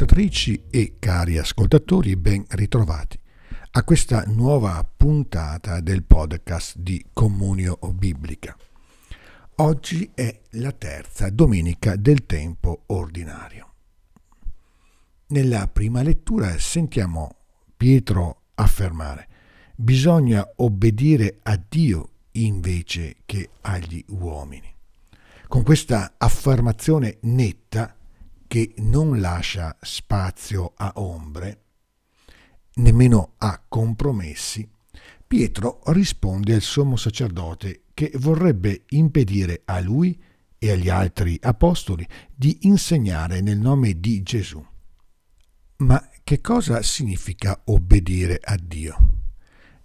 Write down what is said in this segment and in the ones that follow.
ascoltatrici e cari ascoltatori, ben ritrovati a questa nuova puntata del podcast di Comunio Biblica. Oggi è la terza domenica del tempo ordinario. Nella prima lettura sentiamo Pietro affermare bisogna obbedire a Dio invece che agli uomini. Con questa affermazione netta che non lascia spazio a ombre, nemmeno a compromessi, Pietro risponde al sommo sacerdote che vorrebbe impedire a lui e agli altri apostoli di insegnare nel nome di Gesù. Ma che cosa significa obbedire a Dio?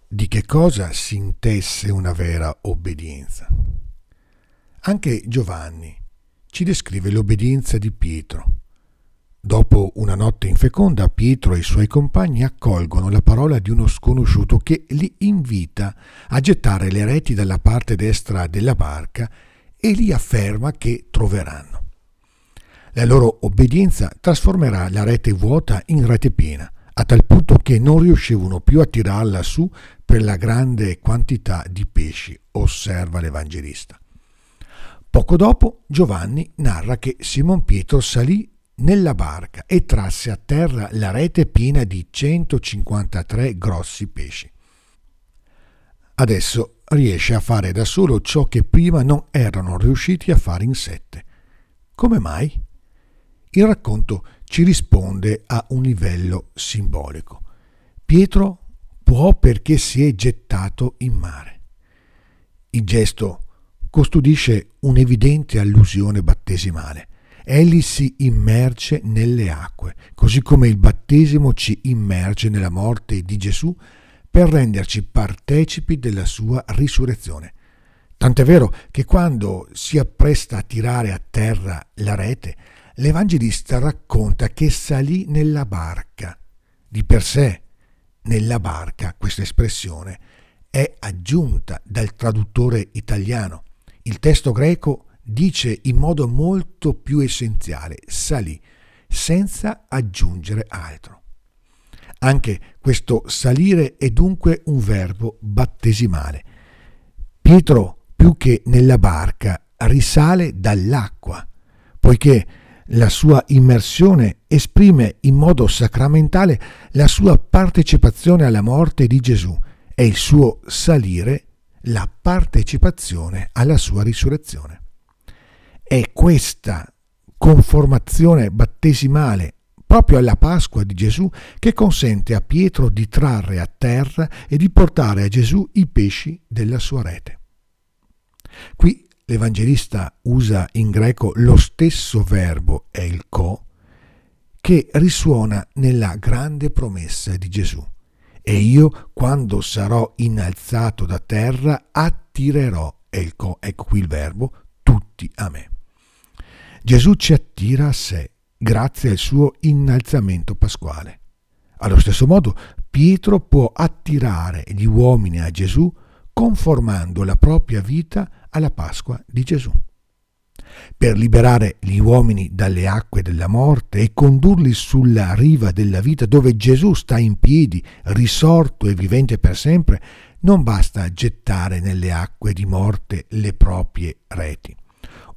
Di che cosa si intesse una vera obbedienza? Anche Giovanni ci descrive l'obbedienza di Pietro. Dopo una notte infeconda, Pietro e i suoi compagni accolgono la parola di uno sconosciuto che li invita a gettare le reti dalla parte destra della barca e li afferma che troveranno. La loro obbedienza trasformerà la rete vuota in rete piena, a tal punto che non riuscivano più a tirarla su per la grande quantità di pesci, osserva l'Evangelista. Poco dopo Giovanni narra che Simon Pietro salì nella barca e trasse a terra la rete piena di 153 grossi pesci. Adesso riesce a fare da solo ciò che prima non erano riusciti a fare in sette. Come mai? Il racconto ci risponde a un livello simbolico. Pietro può perché si è gettato in mare. Il gesto custodisce un'evidente allusione battesimale. Egli si immerge nelle acque, così come il battesimo ci immerge nella morte di Gesù per renderci partecipi della sua risurrezione. Tant'è vero che quando si appresta a tirare a terra la rete, l'Evangelista racconta che salì nella barca. Di per sé, nella barca, questa espressione è aggiunta dal traduttore italiano il testo greco dice in modo molto più essenziale salì, senza aggiungere altro. Anche questo salire è dunque un verbo battesimale. Pietro, più che nella barca, risale dall'acqua, poiché la sua immersione esprime in modo sacramentale la sua partecipazione alla morte di Gesù e il suo salire la partecipazione alla sua risurrezione. È questa conformazione battesimale proprio alla Pasqua di Gesù che consente a Pietro di trarre a terra e di portare a Gesù i pesci della sua rete. Qui l'Evangelista usa in greco lo stesso verbo elko che risuona nella grande promessa di Gesù e io, quando sarò innalzato da terra, attirerò, ecco, ecco qui il verbo, tutti a me. Gesù ci attira a sé grazie al suo innalzamento pasquale. Allo stesso modo, Pietro può attirare gli uomini a Gesù conformando la propria vita alla Pasqua di Gesù per liberare gli uomini dalle acque della morte e condurli sulla riva della vita dove Gesù sta in piedi, risorto e vivente per sempre, non basta gettare nelle acque di morte le proprie reti.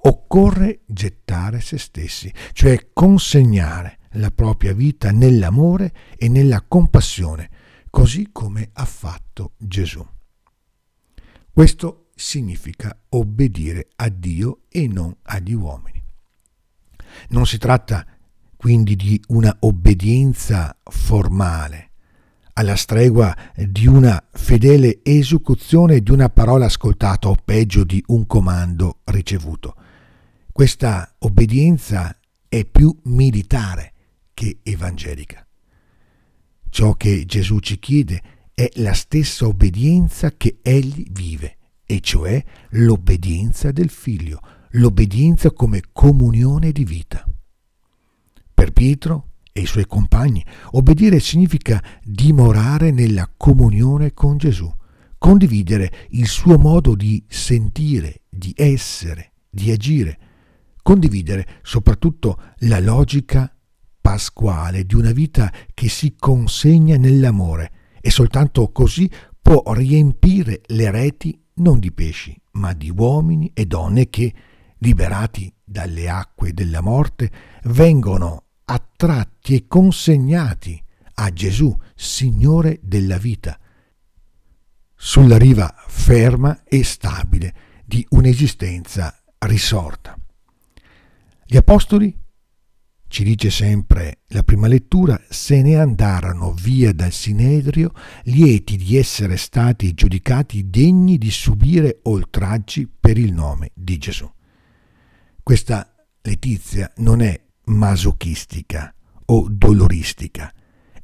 Occorre gettare se stessi, cioè consegnare la propria vita nell'amore e nella compassione, così come ha fatto Gesù. Questo significa obbedire a Dio e non agli uomini. Non si tratta quindi di una obbedienza formale, alla stregua di una fedele esecuzione di una parola ascoltata o peggio di un comando ricevuto. Questa obbedienza è più militare che evangelica. Ciò che Gesù ci chiede è la stessa obbedienza che egli vive e cioè l'obbedienza del figlio, l'obbedienza come comunione di vita. Per Pietro e i suoi compagni, obbedire significa dimorare nella comunione con Gesù, condividere il suo modo di sentire, di essere, di agire, condividere soprattutto la logica pasquale di una vita che si consegna nell'amore e soltanto così può riempire le reti non di pesci, ma di uomini e donne che, liberati dalle acque della morte, vengono attratti e consegnati a Gesù, Signore della vita, sulla riva ferma e stabile di un'esistenza risorta. Gli apostoli, ci dice sempre la prima lettura, se ne andarono via dal Sinedrio, lieti di essere stati giudicati degni di subire oltraggi per il nome di Gesù. Questa letizia non è masochistica o doloristica,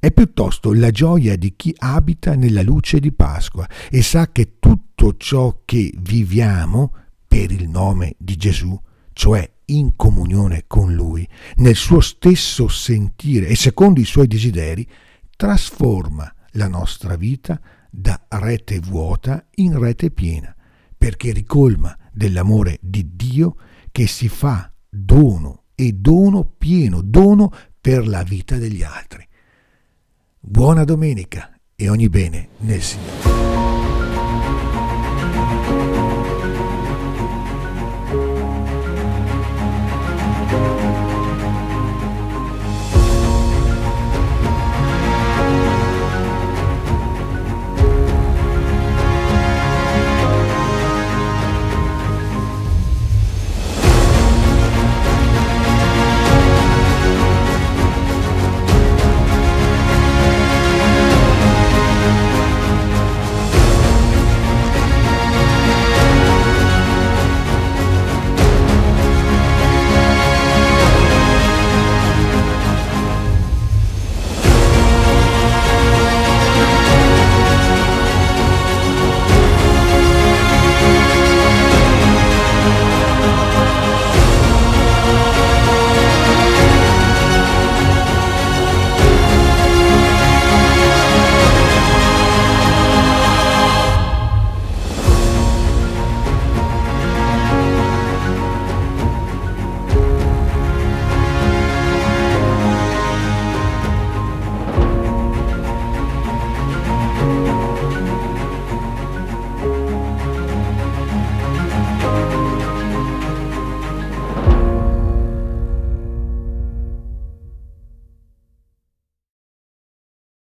è piuttosto la gioia di chi abita nella luce di Pasqua e sa che tutto ciò che viviamo per il nome di Gesù, cioè in comunione con Lui, nel suo stesso sentire e secondo i suoi desideri, trasforma la nostra vita da rete vuota in rete piena, perché ricolma dell'amore di Dio che si fa dono e dono pieno, dono per la vita degli altri. Buona domenica e ogni bene nel Signore.